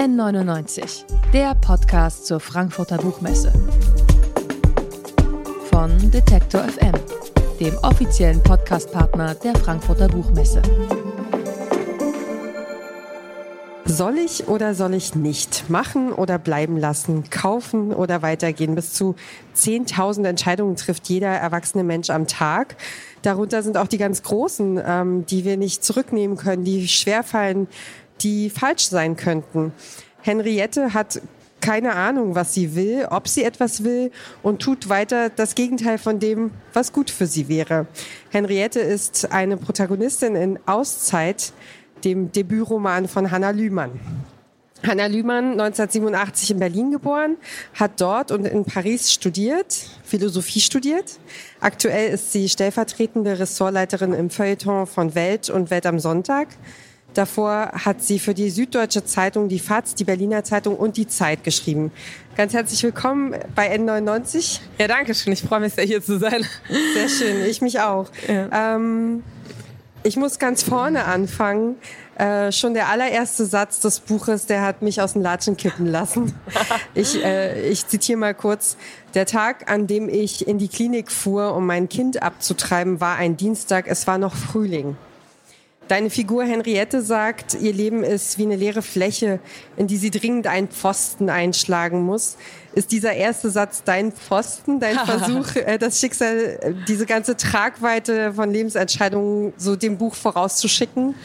N99, der Podcast zur Frankfurter Buchmesse. Von Detektor FM, dem offiziellen Podcastpartner der Frankfurter Buchmesse. Soll ich oder soll ich nicht? Machen oder bleiben lassen? Kaufen oder weitergehen? Bis zu 10.000 Entscheidungen trifft jeder erwachsene Mensch am Tag. Darunter sind auch die ganz großen, ähm, die wir nicht zurücknehmen können, die schwerfallen, die falsch sein könnten. Henriette hat keine Ahnung, was sie will, ob sie etwas will und tut weiter das Gegenteil von dem, was gut für sie wäre. Henriette ist eine Protagonistin in Auszeit, dem Debütroman von Hannah Lühmann. Hannah Lühmann, 1987 in Berlin geboren, hat dort und in Paris studiert, Philosophie studiert. Aktuell ist sie stellvertretende Ressortleiterin im Feuilleton von Welt und Welt am Sonntag. Davor hat sie für die Süddeutsche Zeitung, die FAZ, die Berliner Zeitung und die Zeit geschrieben. Ganz herzlich willkommen bei N99. Ja, danke schön. Ich freue mich sehr, hier zu sein. Sehr schön. Ich mich auch. Ja. Ähm, ich muss ganz vorne anfangen. Äh, schon der allererste Satz des Buches, der hat mich aus den Latschen kippen lassen. Ich, äh, ich zitiere mal kurz. Der Tag, an dem ich in die Klinik fuhr, um mein Kind abzutreiben, war ein Dienstag. Es war noch Frühling. Deine Figur Henriette sagt, ihr Leben ist wie eine leere Fläche, in die sie dringend einen Pfosten einschlagen muss. Ist dieser erste Satz dein Pfosten, dein Versuch, äh, das Schicksal, äh, diese ganze Tragweite von Lebensentscheidungen so dem Buch vorauszuschicken?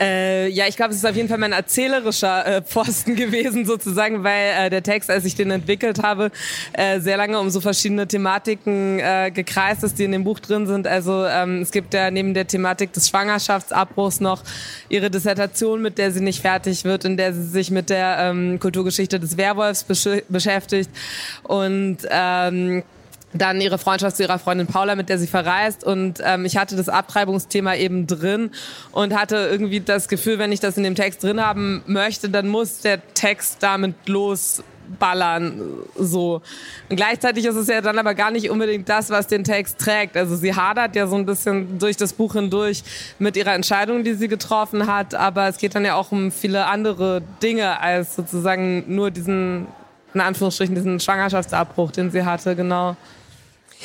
Äh, ja, ich glaube, es ist auf jeden Fall mein erzählerischer äh, Posten gewesen, sozusagen, weil äh, der Text, als ich den entwickelt habe, äh, sehr lange um so verschiedene Thematiken äh, gekreist ist, die in dem Buch drin sind. Also ähm, es gibt ja neben der Thematik des Schwangerschaftsabbruchs noch ihre Dissertation, mit der sie nicht fertig wird, in der sie sich mit der ähm, Kulturgeschichte des Werwolfs besch beschäftigt und ähm, dann ihre Freundschaft zu ihrer Freundin Paula, mit der sie verreist. Und ähm, ich hatte das Abtreibungsthema eben drin und hatte irgendwie das Gefühl, wenn ich das in dem Text drin haben möchte, dann muss der Text damit losballern. So. Und gleichzeitig ist es ja dann aber gar nicht unbedingt das, was den Text trägt. Also sie hadert ja so ein bisschen durch das Buch hindurch mit ihrer Entscheidung, die sie getroffen hat. Aber es geht dann ja auch um viele andere Dinge als sozusagen nur diesen, in Anführungsstrichen, diesen Schwangerschaftsabbruch, den sie hatte, genau.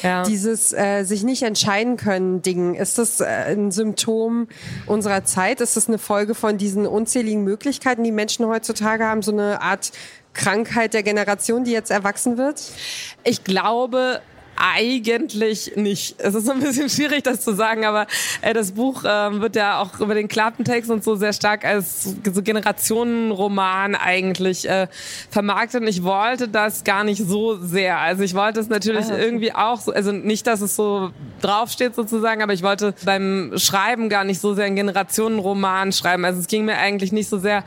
Ja. Dieses äh, sich nicht entscheiden können Ding, ist das äh, ein Symptom unserer Zeit? Ist das eine Folge von diesen unzähligen Möglichkeiten, die Menschen heutzutage haben? So eine Art Krankheit der Generation, die jetzt erwachsen wird? Ich glaube, eigentlich nicht. Es ist ein bisschen schwierig, das zu sagen, aber äh, das Buch äh, wird ja auch über den Klappentext und so sehr stark als so Generationenroman eigentlich äh, vermarktet. Und ich wollte das gar nicht so sehr. Also ich wollte es natürlich okay. irgendwie auch so, also nicht, dass es so draufsteht sozusagen, aber ich wollte beim Schreiben gar nicht so sehr einen Generationenroman schreiben. Also es ging mir eigentlich nicht so sehr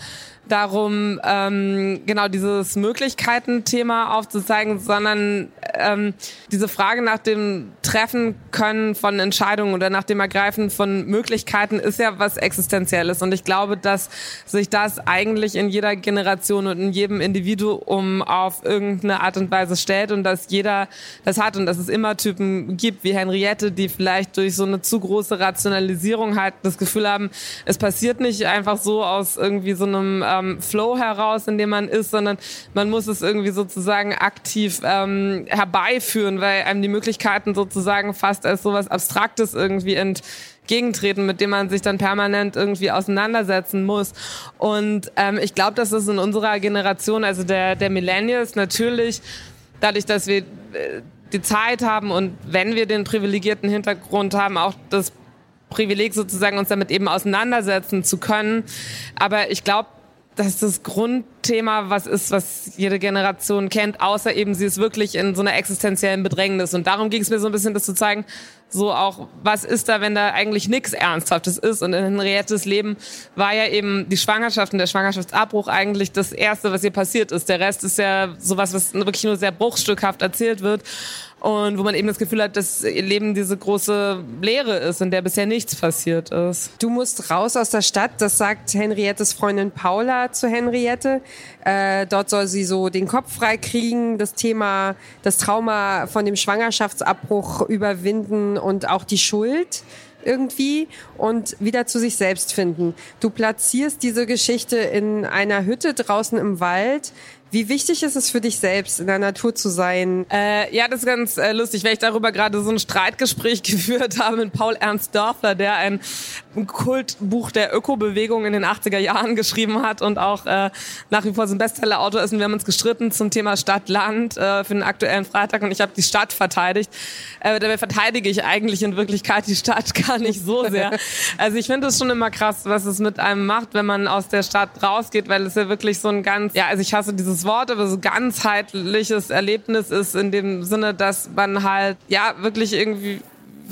darum, ähm, genau dieses Möglichkeiten-Thema aufzuzeigen, sondern ähm, diese Frage nach dem Treffen können von Entscheidungen oder nach dem Ergreifen von Möglichkeiten ist ja was Existenzielles. Und ich glaube, dass sich das eigentlich in jeder Generation und in jedem Individuum auf irgendeine Art und Weise stellt und dass jeder das hat und dass es immer Typen gibt wie Henriette, die vielleicht durch so eine zu große Rationalisierung halt das Gefühl haben, es passiert nicht einfach so aus irgendwie so einem ähm, Flow heraus, in dem man ist, sondern man muss es irgendwie sozusagen aktiv ähm, herbeiführen, weil einem die Möglichkeiten sozusagen fast als sowas Abstraktes irgendwie entgegentreten, mit dem man sich dann permanent irgendwie auseinandersetzen muss. Und ähm, ich glaube, dass es in unserer Generation, also der, der Millennials, natürlich dadurch, dass wir äh, die Zeit haben und wenn wir den privilegierten Hintergrund haben, auch das Privileg sozusagen uns damit eben auseinandersetzen zu können. Aber ich glaube, dass das Grundthema was ist, was jede Generation kennt, außer eben sie ist wirklich in so einer existenziellen Bedrängnis. Und darum ging es mir so ein bisschen, das zu zeigen, so auch, was ist da, wenn da eigentlich nichts Ernsthaftes ist? Und in Henriettes Leben war ja eben die Schwangerschaft und der Schwangerschaftsabbruch eigentlich das Erste, was ihr passiert ist. Der Rest ist ja sowas, was wirklich nur sehr bruchstückhaft erzählt wird und wo man eben das Gefühl hat, dass ihr Leben diese große Leere ist, in der bisher nichts passiert ist. Du musst raus aus der Stadt, das sagt Henriettes Freundin Paula zu Henriette. Äh, dort soll sie so den Kopf frei kriegen, das Thema, das Trauma von dem Schwangerschaftsabbruch überwinden und auch die Schuld irgendwie und wieder zu sich selbst finden. Du platzierst diese Geschichte in einer Hütte draußen im Wald, wie wichtig ist es für dich selbst, in der Natur zu sein? Äh, ja, das ist ganz äh, lustig, weil ich darüber gerade so ein Streitgespräch geführt habe mit Paul Ernst Dörfler, der ein Kultbuch der Ökobewegung in den 80er Jahren geschrieben hat und auch äh, nach wie vor so ein Bestsellerautor ist. Und wir haben uns gestritten zum Thema Stadt-Land äh, für den aktuellen Freitag und ich habe die Stadt verteidigt. Äh, dabei verteidige ich eigentlich in Wirklichkeit die Stadt gar nicht so sehr. Also ich finde es schon immer krass, was es mit einem macht, wenn man aus der Stadt rausgeht, weil es ja wirklich so ein ganz, ja, also ich hasse dieses großes Wort, aber so ganzheitliches Erlebnis ist in dem Sinne, dass man halt ja wirklich irgendwie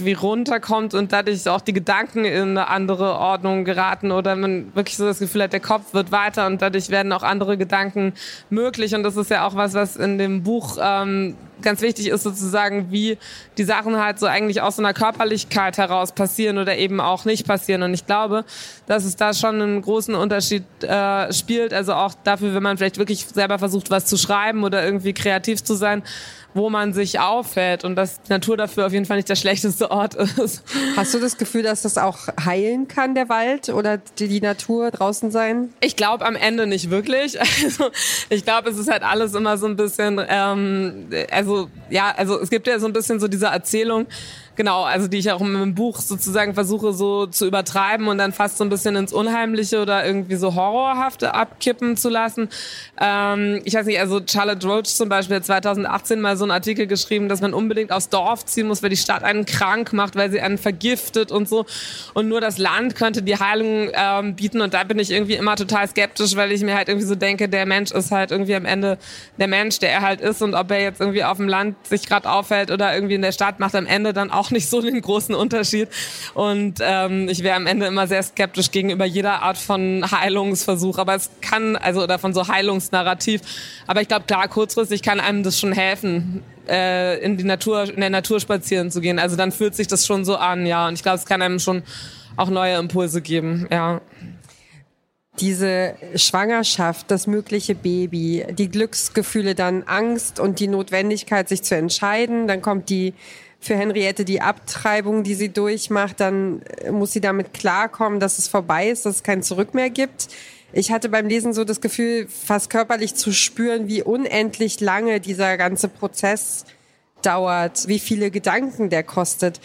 wie runterkommt und dadurch auch die Gedanken in eine andere Ordnung geraten oder man wirklich so das Gefühl hat, der Kopf wird weiter und dadurch werden auch andere Gedanken möglich. Und das ist ja auch was, was in dem Buch ähm, ganz wichtig ist sozusagen, wie die Sachen halt so eigentlich aus so einer Körperlichkeit heraus passieren oder eben auch nicht passieren. Und ich glaube, dass es da schon einen großen Unterschied äh, spielt. Also auch dafür, wenn man vielleicht wirklich selber versucht, was zu schreiben oder irgendwie kreativ zu sein, wo man sich aufhält und dass Natur dafür auf jeden Fall nicht der schlechteste Ort ist. Hast du das Gefühl, dass das auch heilen kann, der Wald oder die, die Natur draußen sein? Ich glaube am Ende nicht wirklich. Also ich glaube, es ist halt alles immer so ein bisschen, ähm, also ja, also es gibt ja so ein bisschen so diese Erzählung, Genau, also die ich auch im Buch sozusagen versuche so zu übertreiben und dann fast so ein bisschen ins Unheimliche oder irgendwie so Horrorhafte abkippen zu lassen. Ähm, ich weiß nicht, also Charlotte Roach zum Beispiel hat 2018 mal so einen Artikel geschrieben, dass man unbedingt aufs Dorf ziehen muss, weil die Stadt einen krank macht, weil sie einen vergiftet und so. Und nur das Land könnte die Heilung ähm, bieten. Und da bin ich irgendwie immer total skeptisch, weil ich mir halt irgendwie so denke, der Mensch ist halt irgendwie am Ende der Mensch, der er halt ist. Und ob er jetzt irgendwie auf dem Land sich gerade aufhält oder irgendwie in der Stadt, macht am Ende dann auch auch nicht so den großen Unterschied. Und ähm, ich wäre am Ende immer sehr skeptisch gegenüber jeder Art von Heilungsversuch. Aber es kann, also oder von so Heilungsnarrativ. Aber ich glaube, klar, kurzfristig kann einem das schon helfen, äh, in die Natur, in der Natur spazieren zu gehen. Also dann fühlt sich das schon so an, ja. Und ich glaube, es kann einem schon auch neue Impulse geben, ja diese Schwangerschaft, das mögliche Baby, die Glücksgefühle, dann Angst und die Notwendigkeit, sich zu entscheiden. Dann kommt die für Henriette die Abtreibung, die sie durchmacht, dann muss sie damit klarkommen, dass es vorbei ist, dass es kein Zurück mehr gibt. Ich hatte beim Lesen so das Gefühl, fast körperlich zu spüren, wie unendlich lange dieser ganze Prozess dauert, wie viele Gedanken der kostet.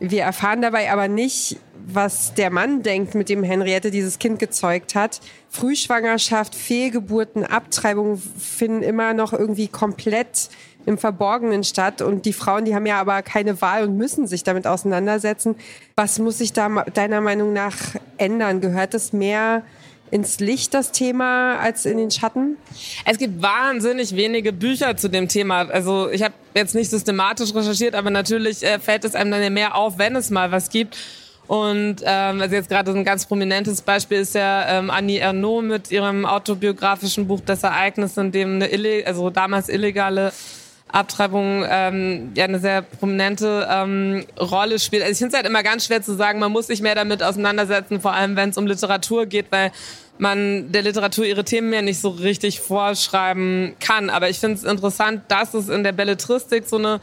Wir erfahren dabei aber nicht, was der Mann denkt, mit dem Henriette dieses Kind gezeugt hat. Frühschwangerschaft, Fehlgeburten, Abtreibung finden immer noch irgendwie komplett im Verborgenen statt. Und die Frauen, die haben ja aber keine Wahl und müssen sich damit auseinandersetzen. Was muss sich da deiner Meinung nach ändern? Gehört es mehr ins Licht das Thema als in den Schatten? Es gibt wahnsinnig wenige Bücher zu dem Thema. Also ich habe jetzt nicht systematisch recherchiert, aber natürlich äh, fällt es einem dann ja mehr auf, wenn es mal was gibt. Und ähm, also jetzt gerade so ein ganz prominentes Beispiel ist ja ähm, Annie Ernaux mit ihrem autobiografischen Buch Das Ereignis, in dem eine ille also damals illegale Abtreibung ähm, ja eine sehr prominente ähm, Rolle spielt. Also ich finde es halt immer ganz schwer zu sagen, man muss sich mehr damit auseinandersetzen, vor allem wenn es um Literatur geht, weil man der Literatur ihre Themen ja nicht so richtig vorschreiben kann. Aber ich finde es interessant, dass es in der Belletristik so eine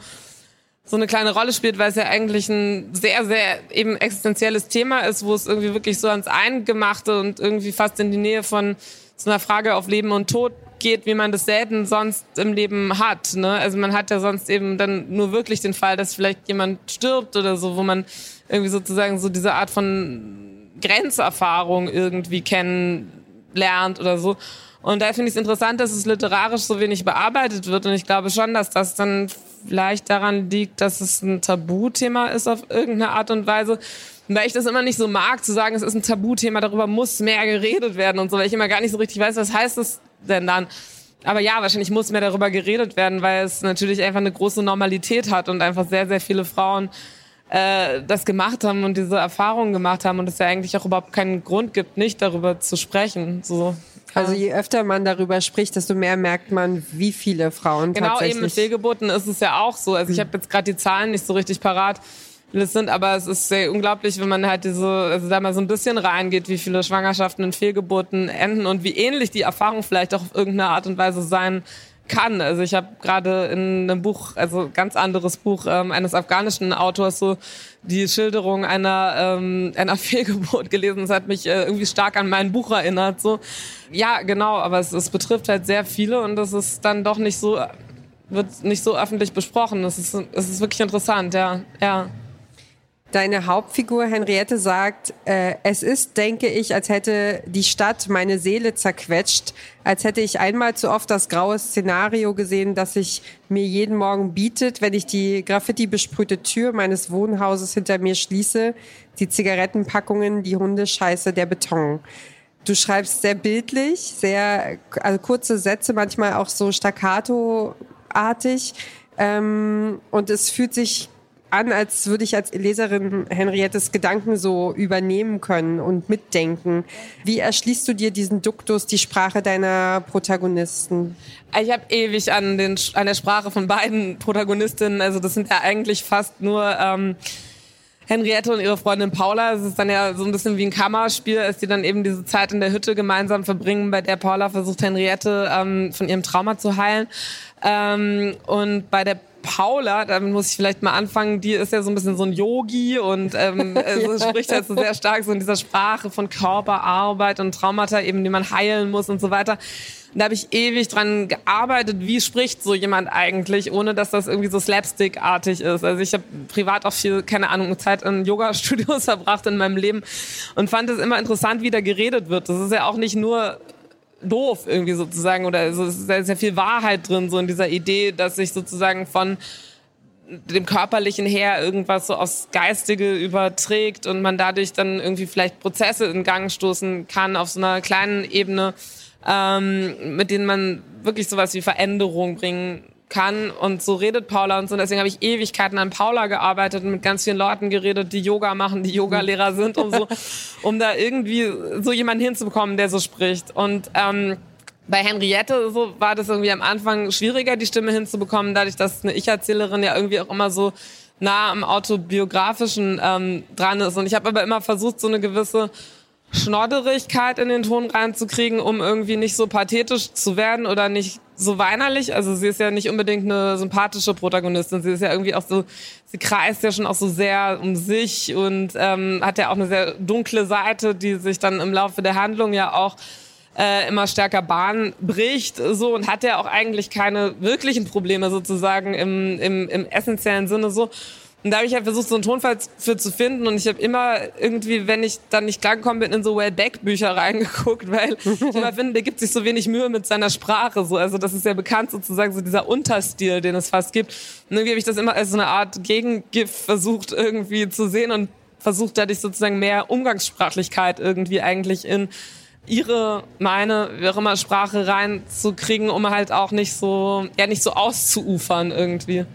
so eine kleine Rolle spielt, weil es ja eigentlich ein sehr, sehr eben existenzielles Thema ist, wo es irgendwie wirklich so ans Eingemachte und irgendwie fast in die Nähe von so einer Frage auf Leben und Tod geht, wie man das selten sonst im Leben hat. Ne? Also man hat ja sonst eben dann nur wirklich den Fall, dass vielleicht jemand stirbt oder so, wo man irgendwie sozusagen so diese Art von Grenzerfahrung irgendwie kennenlernt oder so. Und da finde ich es interessant, dass es literarisch so wenig bearbeitet wird. Und ich glaube schon, dass das dann vielleicht daran liegt, dass es ein Tabuthema ist auf irgendeine Art und Weise. Weil ich das immer nicht so mag, zu sagen, es ist ein Tabuthema, darüber muss mehr geredet werden und so, weil ich immer gar nicht so richtig weiß, was heißt das denn dann? Aber ja, wahrscheinlich muss mehr darüber geredet werden, weil es natürlich einfach eine große Normalität hat und einfach sehr, sehr viele Frauen äh, das gemacht haben und diese Erfahrungen gemacht haben und es ja eigentlich auch überhaupt keinen Grund gibt, nicht darüber zu sprechen. So. Also je öfter man darüber spricht, desto mehr merkt man, wie viele Frauen genau, tatsächlich... Genau, eben mit Fehlgeburten ist es ja auch so. Also ich hm. habe jetzt gerade die Zahlen nicht so richtig parat das sind, aber es ist sehr unglaublich, wenn man halt diese, also da mal so ein bisschen reingeht, wie viele Schwangerschaften und Fehlgeburten enden und wie ähnlich die Erfahrung vielleicht auch auf irgendeine Art und Weise sein kann. Also ich habe gerade in einem Buch, also ganz anderes Buch ähm, eines afghanischen Autors so die Schilderung einer ähm, einer Fehlgeburt gelesen. Das hat mich äh, irgendwie stark an mein Buch erinnert. So ja, genau, aber es, es betrifft halt sehr viele und das ist dann doch nicht so wird nicht so öffentlich besprochen. Es ist es ist wirklich interessant, ja, ja. Deine Hauptfigur Henriette sagt, äh, es ist, denke ich, als hätte die Stadt meine Seele zerquetscht, als hätte ich einmal zu oft das graue Szenario gesehen, das sich mir jeden Morgen bietet, wenn ich die Graffiti besprühte Tür meines Wohnhauses hinter mir schließe, die Zigarettenpackungen, die Hundescheiße, der Beton. Du schreibst sehr bildlich, sehr also kurze Sätze, manchmal auch so staccato-artig. Ähm, und es fühlt sich an, als würde ich als Leserin Henriettes Gedanken so übernehmen können und mitdenken. Wie erschließt du dir diesen Duktus, die Sprache deiner Protagonisten? Ich habe ewig an, den, an der Sprache von beiden Protagonistinnen, also das sind ja eigentlich fast nur ähm, Henriette und ihre Freundin Paula. Es ist dann ja so ein bisschen wie ein Kammerspiel, als die dann eben diese Zeit in der Hütte gemeinsam verbringen, bei der Paula versucht, Henriette ähm, von ihrem Trauma zu heilen. Ähm, und bei der Paula, damit muss ich vielleicht mal anfangen, die ist ja so ein bisschen so ein Yogi und ähm, ja. spricht halt so sehr stark so in dieser Sprache von Körperarbeit und Traumata eben, die man heilen muss und so weiter. Und da habe ich ewig dran gearbeitet, wie spricht so jemand eigentlich, ohne dass das irgendwie so slapstick-artig ist. Also ich habe privat auch viel, keine Ahnung, Zeit in Yoga-Studios verbracht in meinem Leben und fand es immer interessant, wie da geredet wird. Das ist ja auch nicht nur doof irgendwie sozusagen oder also es ist sehr, sehr viel Wahrheit drin so in dieser Idee, dass sich sozusagen von dem körperlichen her irgendwas so aufs Geistige überträgt und man dadurch dann irgendwie vielleicht Prozesse in Gang stoßen kann auf so einer kleinen Ebene, ähm, mit denen man wirklich sowas wie Veränderung bringen kann. Und so redet Paula und so. Und deswegen habe ich Ewigkeiten an Paula gearbeitet und mit ganz vielen Leuten geredet, die Yoga machen, die Yogalehrer sind und so, um da irgendwie so jemanden hinzubekommen, der so spricht. Und ähm, bei Henriette so war das irgendwie am Anfang schwieriger, die Stimme hinzubekommen, dadurch, dass eine Ich-Erzählerin ja irgendwie auch immer so nah am autobiografischen ähm, dran ist. Und ich habe aber immer versucht, so eine gewisse Schnodderigkeit in den Ton reinzukriegen, um irgendwie nicht so pathetisch zu werden oder nicht so weinerlich. Also sie ist ja nicht unbedingt eine sympathische Protagonistin. Sie ist ja irgendwie auch so, sie kreist ja schon auch so sehr um sich und ähm, hat ja auch eine sehr dunkle Seite, die sich dann im Laufe der Handlung ja auch äh, immer stärker Bahn bricht so und hat ja auch eigentlich keine wirklichen Probleme sozusagen im, im, im essentiellen Sinne so. Und da habe ich halt versucht, so einen Tonfall für zu finden. Und ich habe immer irgendwie, wenn ich dann nicht klargekommen bin, in so Wellbeck-Bücher reingeguckt, weil ich immer finde, der gibt sich so wenig Mühe mit seiner Sprache. So. Also das ist ja bekannt sozusagen, so dieser Unterstil, den es fast gibt. Und irgendwie habe ich das immer als so eine Art Gegengift versucht irgendwie zu sehen und versucht dadurch sozusagen mehr Umgangssprachlichkeit irgendwie eigentlich in ihre, meine, wie auch immer, Sprache reinzukriegen, um halt auch nicht so, ja, nicht so auszuufern irgendwie.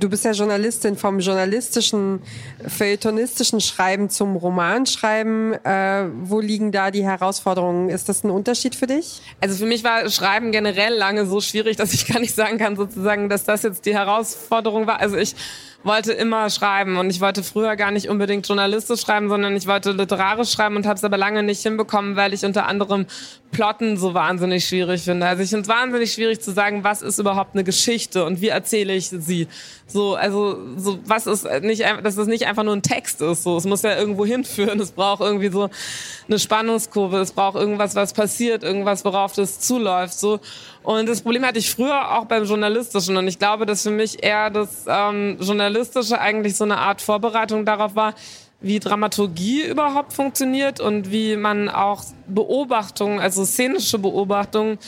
Du bist ja Journalistin vom journalistischen, feuilletonistischen Schreiben zum Romanschreiben. Äh, wo liegen da die Herausforderungen? Ist das ein Unterschied für dich? Also für mich war Schreiben generell lange so schwierig, dass ich gar nicht sagen kann, sozusagen, dass das jetzt die Herausforderung war. Also ich wollte immer schreiben und ich wollte früher gar nicht unbedingt journalistisch schreiben, sondern ich wollte literarisch schreiben und habe es aber lange nicht hinbekommen, weil ich unter anderem Plotten so wahnsinnig schwierig finde. Also ich finde es wahnsinnig schwierig zu sagen, was ist überhaupt eine Geschichte und wie erzähle ich sie. So, also so was ist nicht, dass es nicht einfach nur ein Text ist. So, es muss ja irgendwo hinführen. Es braucht irgendwie so eine Spannungskurve. Es braucht irgendwas, was passiert, irgendwas, worauf das zuläuft. So und das Problem hatte ich früher auch beim Journalistischen. Und ich glaube, dass für mich eher das ähm, Journalistische eigentlich so eine Art Vorbereitung darauf war, wie Dramaturgie überhaupt funktioniert und wie man auch Beobachtungen, also szenische Beobachtungen,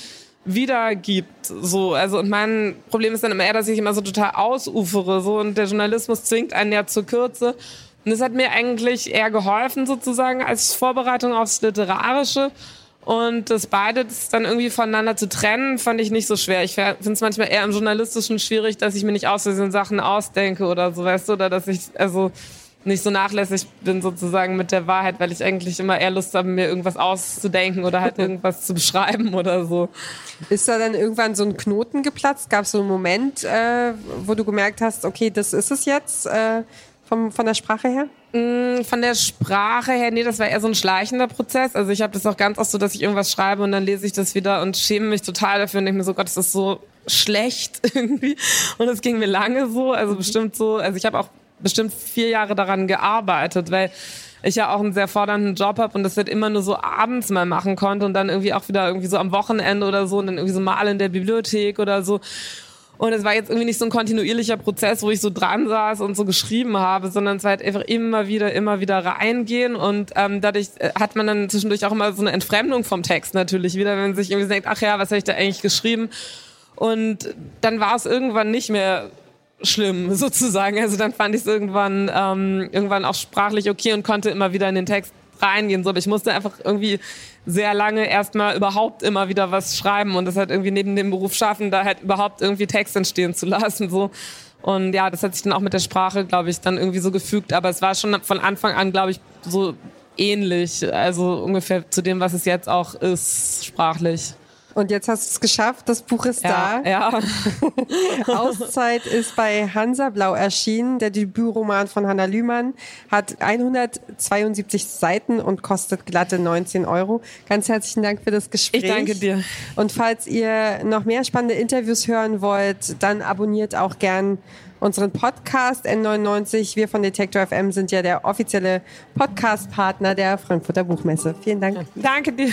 wiedergibt. So, also und mein Problem ist dann immer eher, dass ich immer so total ausufere. So und der Journalismus zwingt einen ja zur Kürze. Und das hat mir eigentlich eher geholfen, sozusagen, als Vorbereitung aufs Literarische. Und das beides dann irgendwie voneinander zu trennen, fand ich nicht so schwer. Ich finde es manchmal eher im Journalistischen schwierig, dass ich mir nicht aus Versehen Sachen ausdenke oder so, weißt du, oder dass ich also nicht so nachlässig bin sozusagen mit der Wahrheit, weil ich eigentlich immer eher Lust habe, mir irgendwas auszudenken oder halt irgendwas zu beschreiben oder so. Ist da dann irgendwann so ein Knoten geplatzt? Gab es so einen Moment, äh, wo du gemerkt hast, okay, das ist es jetzt? Äh vom, von der Sprache her? Mm, von der Sprache her, nee, das war eher so ein schleichender Prozess. Also ich habe das auch ganz oft so, dass ich irgendwas schreibe und dann lese ich das wieder und schäme mich total dafür und denke mir so, Gott, das ist so schlecht irgendwie. Und es ging mir lange so, also bestimmt so, also ich habe auch bestimmt vier Jahre daran gearbeitet, weil ich ja auch einen sehr fordernden Job habe und das wird immer nur so abends mal machen konnte und dann irgendwie auch wieder irgendwie so am Wochenende oder so und dann irgendwie so mal in der Bibliothek oder so. Und es war jetzt irgendwie nicht so ein kontinuierlicher Prozess, wo ich so dran saß und so geschrieben habe, sondern es war halt einfach immer wieder, immer wieder reingehen. Und ähm, dadurch äh, hat man dann zwischendurch auch immer so eine Entfremdung vom Text natürlich wieder, wenn man sich irgendwie denkt, ach ja, was habe ich da eigentlich geschrieben? Und dann war es irgendwann nicht mehr schlimm sozusagen. Also dann fand ich es irgendwann, ähm, irgendwann auch sprachlich okay und konnte immer wieder in den Text reingehen. So, aber ich musste einfach irgendwie sehr lange erstmal überhaupt immer wieder was schreiben und das halt irgendwie neben dem Beruf schaffen, da halt überhaupt irgendwie Text entstehen zu lassen. So. Und ja, das hat sich dann auch mit der Sprache, glaube ich, dann irgendwie so gefügt. Aber es war schon von Anfang an, glaube ich, so ähnlich. Also ungefähr zu dem, was es jetzt auch ist, sprachlich. Und jetzt hast du es geschafft, das Buch ist ja, da. Ja. Auszeit ist bei Hansa Blau erschienen. Der Debütroman von Hanna Lühmann hat 172 Seiten und kostet glatte 19 Euro. Ganz herzlichen Dank für das Gespräch. Ich danke dir. Und falls ihr noch mehr spannende Interviews hören wollt, dann abonniert auch gern unseren Podcast N99. Wir von Detektor FM sind ja der offizielle Podcast-Partner der Frankfurter Buchmesse. Vielen Dank. Danke dir.